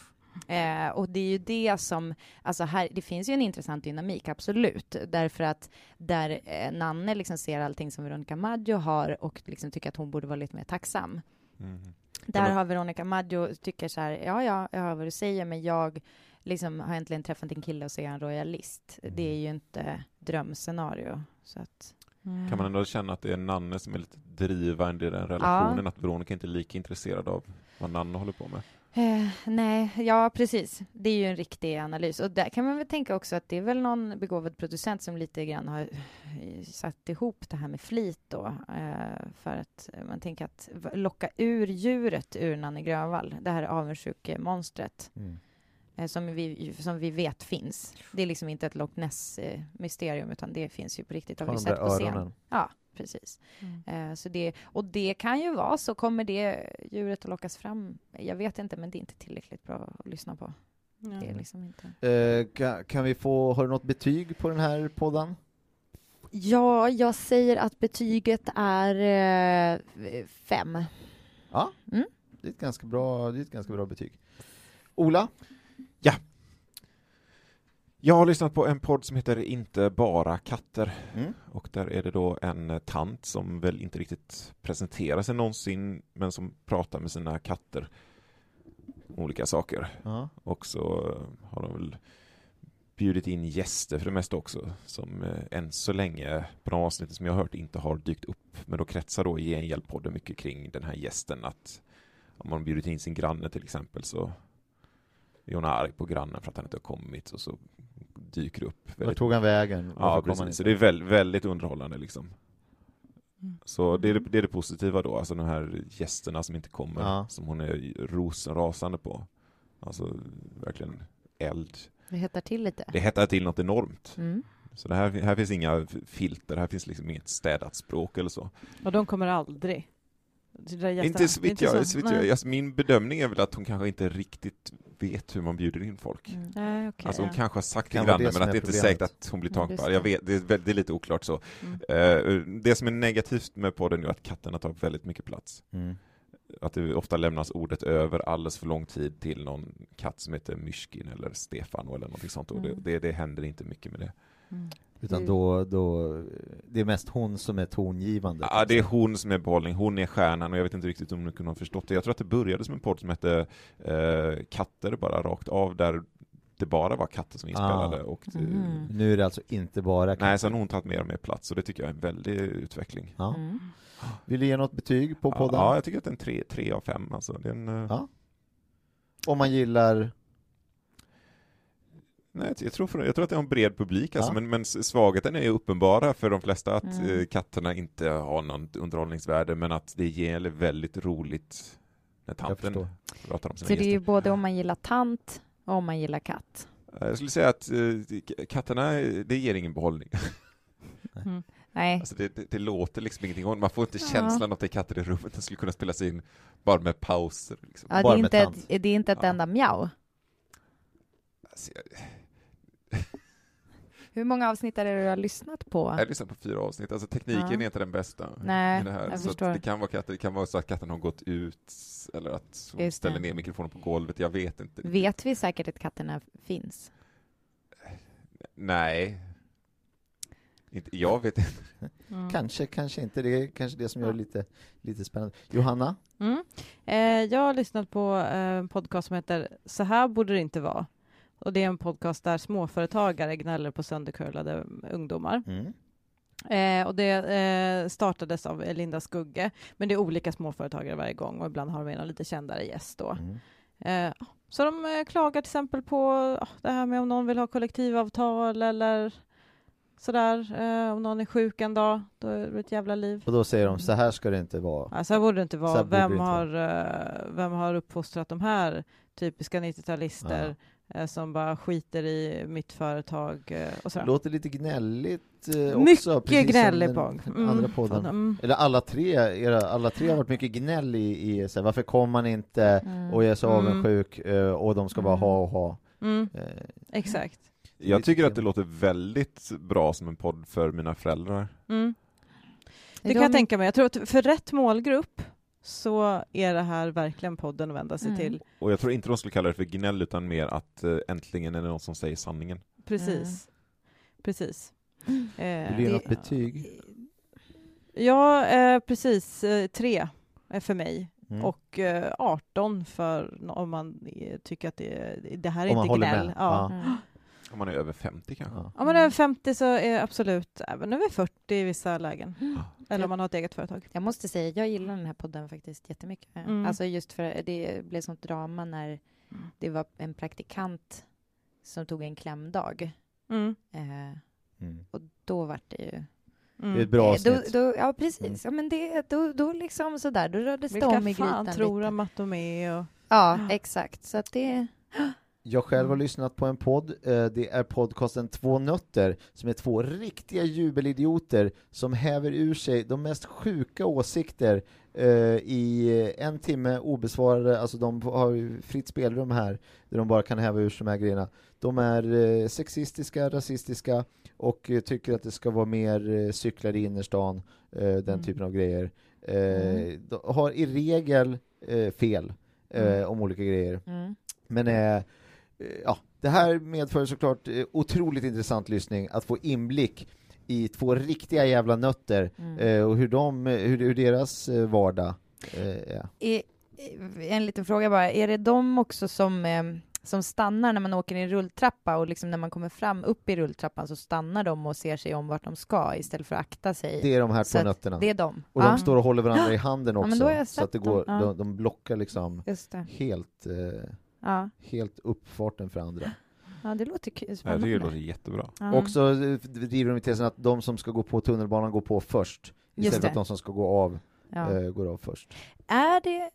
Eh, och det är ju det som, alltså här, det finns ju en intressant dynamik, absolut, därför att där eh, Nanne liksom ser allting som Veronica Maggio har och liksom tycker att hon borde vara lite mer tacksam. Mm. Där men- har Veronica Maggio tycker så här, ja, ja, jag hör vad du säger, men jag liksom har äntligen träffat en kille och så är han royalist. Det är ju inte drömscenario. Så att, Mm. Kan man ändå känna att det är Nanne som är lite drivande i den relationen, att Veronica inte är lika intresserad av vad Nanne håller på med? eh, nej, ja precis. Det är ju en riktig analys. Och där kan man väl tänka också att det är väl någon begåvad producent som lite grann har eh, satt ihop det här med flit då. Eh, för att man tänker att locka ur djuret ur Nanne Grönvall, det här avundsjuke-monstret. Mm. Eh, som vi, som vi vet finns. Det är liksom inte ett Loch Ness-mysterium, utan det finns ju på riktigt, har vi sett på scen. Ja, precis. Mm. Eh, så det, och det kan ju vara så, kommer det djuret att lockas fram? Jag vet inte, men det är inte tillräckligt bra att lyssna på. Det är liksom inte... Eh, kan, kan vi få, har du något betyg på den här podden? Ja, jag säger att betyget är eh, fem. Ja, Mm. det är ett ganska bra, det är ett ganska bra betyg. Ola? Jag har lyssnat på en podd som heter Inte bara katter Mm. och där är det då en eh, tant som väl inte riktigt presenterar sig någonsin men som pratar med sina katter olika saker. Ja. Och så eh, har de väl bjudit in gäster för det mesta också som eh, än så länge på de avsnitten som jag har hört inte har dykt upp. Men då kretsar då i Gengäldpodden mycket kring den här gästen att om man bjudit in sin granne till exempel så är hon arg på grannen för att han inte har kommit och så dyker upp. Väldigt- tog han vägen? Ja, precis. Så det är väldigt, väldigt underhållande liksom. Mm. Så det är det, det är det positiva då, alltså de här gästerna som inte kommer, Ja. som hon är rosenrasande på. Alltså verkligen eld. Det hettar till lite. Det hettar till något enormt. Mm. Så det här, här finns inga filter, här finns liksom inget städat språk eller så. Och de kommer aldrig. Inte så vitt jag, så? så vitt Nej. jag alltså, min bedömning är väl att hon kanske inte riktigt vet hur man bjuder in folk. Mm. Nej, okej. Alltså hon ja. kanske har sagt till grannen men att det är inte säkert att hon blir just på. Jag det. vet, det är, det är lite oklart så. Mm. Eh, det som är negativt med podden är att katterna tar väldigt mycket plats. Mm. Att det ofta lämnas ordet över alldeles för lång tid till någon katt som heter Myrskin eller Stefano eller någonting sånt. Och det, Mm. det, det händer inte mycket med det. Utan Mm. då, då, det är mest hon som är tongivande. Ja, det är hon som är behållning, hon är stjärnan och jag vet inte riktigt om ni kunde ha förstått det. Jag tror att det började som en podd som hette eh, Katter bara rakt av där det bara var katter som inspelade. Ah. Och det, Mm. Nu är det alltså inte bara Nej, sen har hon tagit mer och mer plats och det tycker jag är en väldig utveckling. Ja. Mm. Vill du ge något betyg på podden? Ja, jag tycker att det är en tre, tre av fem. Alltså. Det är en, eh, Ja. Om man gillar... Nej, jag tror, för, jag tror att det har en bred publik, alltså, Ja. men, men svagheten är ju uppenbara för de flesta att Mm. eh, katterna inte har något underhållningsvärde, men att det ger väldigt roligt när tanten pratar om sina Så det är ju gäster. både om man gillar tant och om man gillar katt. Eh, Jag skulle säga att eh, katterna, det ger ingen behållning. Nej, Alltså det, det, det låter liksom ingenting, och man får inte Ja. känslan att det är katter i rummet, den skulle kunna spelas in bara med pauser. Liksom. ja, det, Bara är med inte ett, det är inte ett Ja. enda mjau. Alltså, jag, Hur många avsnitt är det du har lyssnat på? jag har lyssnat på fyra avsnitt, alltså tekniken Ja. är inte den bästa. Nej, det här. jag så förstår. det kan vara katter, det kan vara så att katten har gått ut, eller att hon Just det. ställer ner mikrofonen på golvet, jag vet inte. Vet vi säkert att katterna finns? Nej. Inte, jag vet inte. Mm. Kanske, kanske inte. Det är kanske det som gör det lite, lite spännande. Johanna? Mm. Eh, jag har lyssnat på eh, en podcast som heter Så här borde det inte vara. Och det är en podcast där småföretagare gnäller på söndercurlade ungdomar. Mm. Eh, och det eh, startades av Linda Skugge, men det är olika småföretagare varje gång och ibland har de någon lite kändare gäst då. Mm. Eh, så de eh, klagar till exempel på ah, det här med om någon vill ha kollektivavtal eller sådär. Eh, om någon är sjuk en dag, då är det ett jävla liv. Och då säger de, så här ska det inte vara. Ja, så här borde det inte vara. Vem inte har, eh, vem har uppfostrat de här typiska 90-talister eh, som bara skiter i mitt företag eh, och sådär. Låter lite gnälligt eh, också. Mycket gnällig på. andra podden. Mm. Eller alla tre, era, alla tre har varit mycket gnäll i, i så här, varför kommer man inte Mm. och jag är så Mm. avundsjuk eh, och de ska bara Mm. ha och ha. Mm. Eh, Exakt. Jag tycker att det låter väldigt bra som en podd för mina föräldrar. Mm. Det De- kan jag tänka mig. Jag tror att för rätt målgrupp så är det här verkligen podden att vända sig Mm. till. Och jag tror inte de skulle kalla det för gnäll, utan mer att eh, äntligen är det någon som säger sanningen. Precis. Precis. Eh, Vill du ge Det- något betyg? Ja, eh, precis. Eh, tre är för mig. Mm. Och eh, 18 för om man eh, tycker att det, det här är inte håller gnäll. med. Ja. Mm. Om man är över 50 kanske. Ja. Om man är över 50 så är absolut även över 40 i vissa lägen. Mm. Eller om man har ett eget företag. Jag måste säga, jag gillar den här podden faktiskt jättemycket. Mm. Alltså just för det blev sånt drama när Mm. det var en praktikant som tog en klämdag. Mm. Eh, Mm. och då var det ju... Mm. Det är ett bra Eh, då, avsnitt. då, ja, precis. Mm. Ja, men det, då, då liksom sådär, då rördes det om Vilka i fan grytan tror lite. de att de är? Och... Ja, exakt. Så att det... Jag själv har Mm. lyssnat på en podd, eh, det är podcasten Två nötter, som är två riktiga jubelidioter som häver ur sig de mest sjuka åsikter eh, i en timme obesvarade, alltså de har ju fritt spelrum här, där de bara kan häva ur sig de här grejerna. De är eh, sexistiska, rasistiska och tycker att det ska vara mer cyklar i innerstan, den Mm. typen av grejer. Mm. de har i regel fel Mm. om olika grejer. Mm. Men eh, ja, det här medför såklart eh, otroligt intressant lyssning att få inblick i två riktiga jävla nötter Mm. eh, och hur, de, hur, hur deras eh, vardag eh, är. Är, en liten fråga bara, är det de också som, eh, som stannar när man åker i en rulltrappa och liksom när man kommer fram upp i rulltrappan så stannar de och ser sig om vart de ska istället för att akta sig? Det är de här två nötterna. Det är de? Och Ja, de står och håller varandra i handen Ja, också, jag så att det går, ja. de, de blockar liksom helt, eh, Ja. helt uppfarten för andra. ja, det låter kul. Ja, det låter jättebra. Ja. Och så eh, driver de i tesen att de som ska gå på tunnelbanan går på först, istället för att de som ska gå av Ja. eh, går av först. Är, det,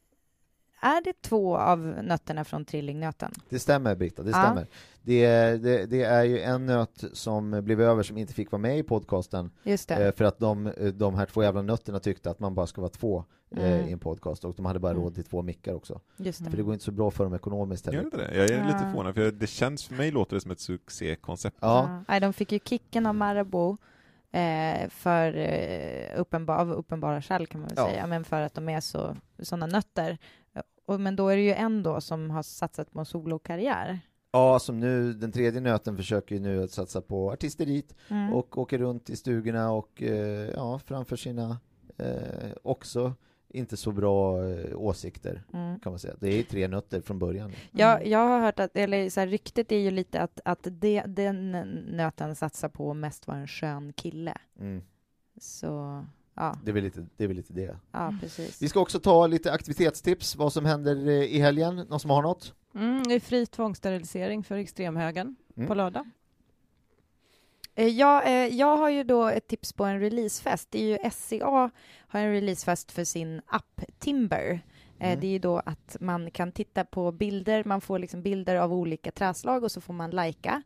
är det två av nötterna från trillingnöten? Det stämmer Britta, det Ja. stämmer. Det, är- det, det är ju en nöt som blev över som inte fick vara med i podcasten Just det. eh, för att de, de här två jävla nötterna tyckte att man bara ska vara två eh, Mm. i en podcast och de hade bara Mm. råd till två mickar också. Just det. För det går inte så bra för dem ekonomiskt Gör heller. inte det? Jag är lite Ja. förvånad, för det känns, för mig låter det som ett succékoncept. Ja, Nej, de fick ju kicken av Marabou eh, för uppenbar, av uppenbara skäl kan man väl Ja. säga, men för att de är så sådana nötter. Och, men då är det ju en då som har satsat på en solokarriär. ja, som nu, den tredje nöten försöker ju nu att satsa på artisteriet Mm. och åker runt i stugorna och eh, ja, framför sina eh, också inte så bra eh, åsikter Mm. kan man säga. Det är tre nötter från början. Jag, jag har hört att, eller så här, ryktet är ju lite att, att det, den nöten satsar på mest vara en skön kille. Mm. Så, ja, Det, är väl lite, det är lite det. ja precis. Vi ska också ta lite aktivitetstips, vad som händer eh, i helgen. Någon som har något? Mm, det är fri tvångssterilisering för extremhögern Mm. på lördag. Eh, Ja, eh, jag har ju då ett tips på en releasefest. Det är ju SCA har en releasefest för sin app Timber. Mm. Det är ju då att man kan titta på bilder, man får liksom bilder av olika träslag och så får man lajka.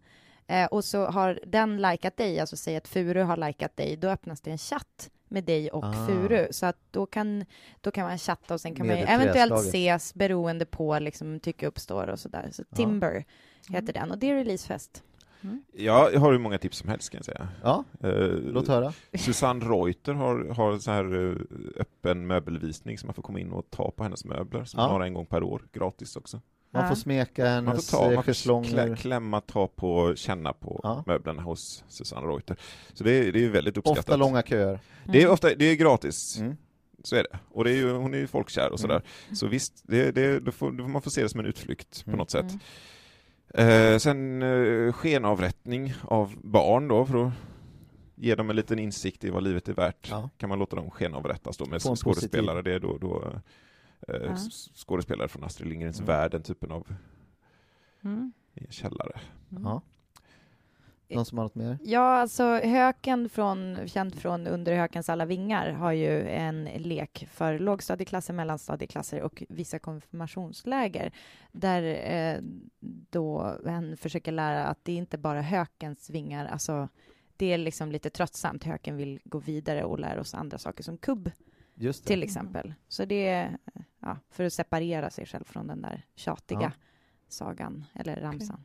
Och så har den likat dig, alltså säg att Furu har likat dig, då öppnas det en chatt med dig och Ah. Furu. Så att då kan, då kan man chatta och sen kan Med man eventuellt ses beroende på liksom tycke uppstår och sådär. Så. Timber heter den och det är releasefest. Ja, jag har hur många tips som helst kan jag säga. Ja, Eh, låt höra. Susanne Reuter har, har så här eh, öppen möbelvisning så man får komma in och ta på hennes möbler, som Ja. hon har en gång per år, gratis också. Man Ja. får smeka Man hennes får, ta, eh, man får klä, klämma, ta på, känna på Ja. möblerna hos Susanne Reuter. Så det är, det är väldigt uppskattat. Ofta långa köer. Det är ofta, det är gratis, Mm. så är det. Och det är ju, hon är ju folkkär och sådär. Så visst, det, det, då får, då får man får se det som en utflykt på Mm. något sätt. Mm. Eh, sen eh, skenavrättning av barn då, för att ge dem en liten insikt i vad livet är värt. Ja. Kan man låta dem skenavrättas då med skådespelare, det är då, då eh, Ja. skådespelare från Astrid Lindgrens Mm. värld, den typen av Mm. i en källare. Ja. Någon som har något mer? Ja, alltså Höken, från, känd från Under Hökens alla vingar, har ju en lek för lågstadieklasser, mellanstadieklasser och vissa konfirmationsläger där eh, då hen försöker lära att det inte bara Hökens vingar, alltså det är liksom lite tröttsamt. Höken vill gå vidare och lära oss andra saker som kubb Just det. till exempel. Så det är ja, för att separera sig själv från den där tjatiga Ja. sagan eller ramsan.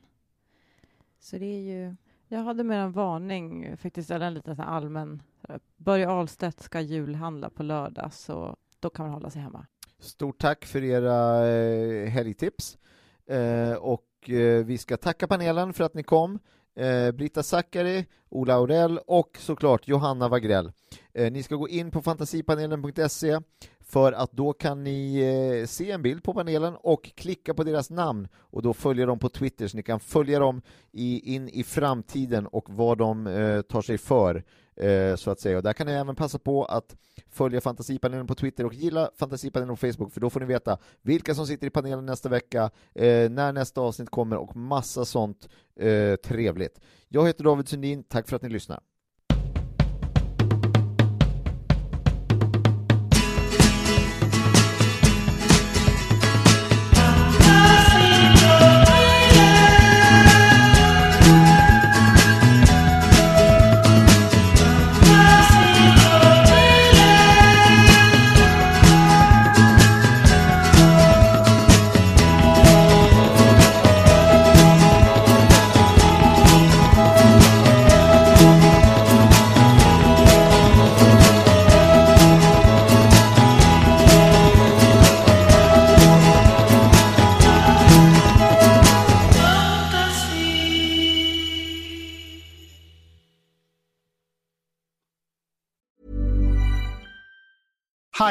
Så det är ju Jag hade med en varning, faktiskt, eller en liten allmän... eh, Börje Ahlstedt ska julhandla på lördag, så då kan man hålla sig hemma. Stort tack för era eh, helgtips. Eh, och eh, vi ska tacka panelen för att ni kom. Eh, Britta Zackari, Ola Aurell och såklart Johanna Wagrell. Eh, ni ska gå in på fantasipanelen.se för att då kan ni eh, se en bild på panelen och klicka på deras namn och då följa dem på Twitter så ni kan följa dem i, in i framtiden och vad de eh, tar sig för eh, så att säga. Och där kan ni även passa på att följa Fantasipanelen på Twitter och gilla Fantasipanelen på Facebook för då får ni veta vilka som sitter i panelen nästa vecka, eh, när nästa avsnitt kommer och massa sånt eh, trevligt. Jag heter David Sundin, tack för att ni lyssnar.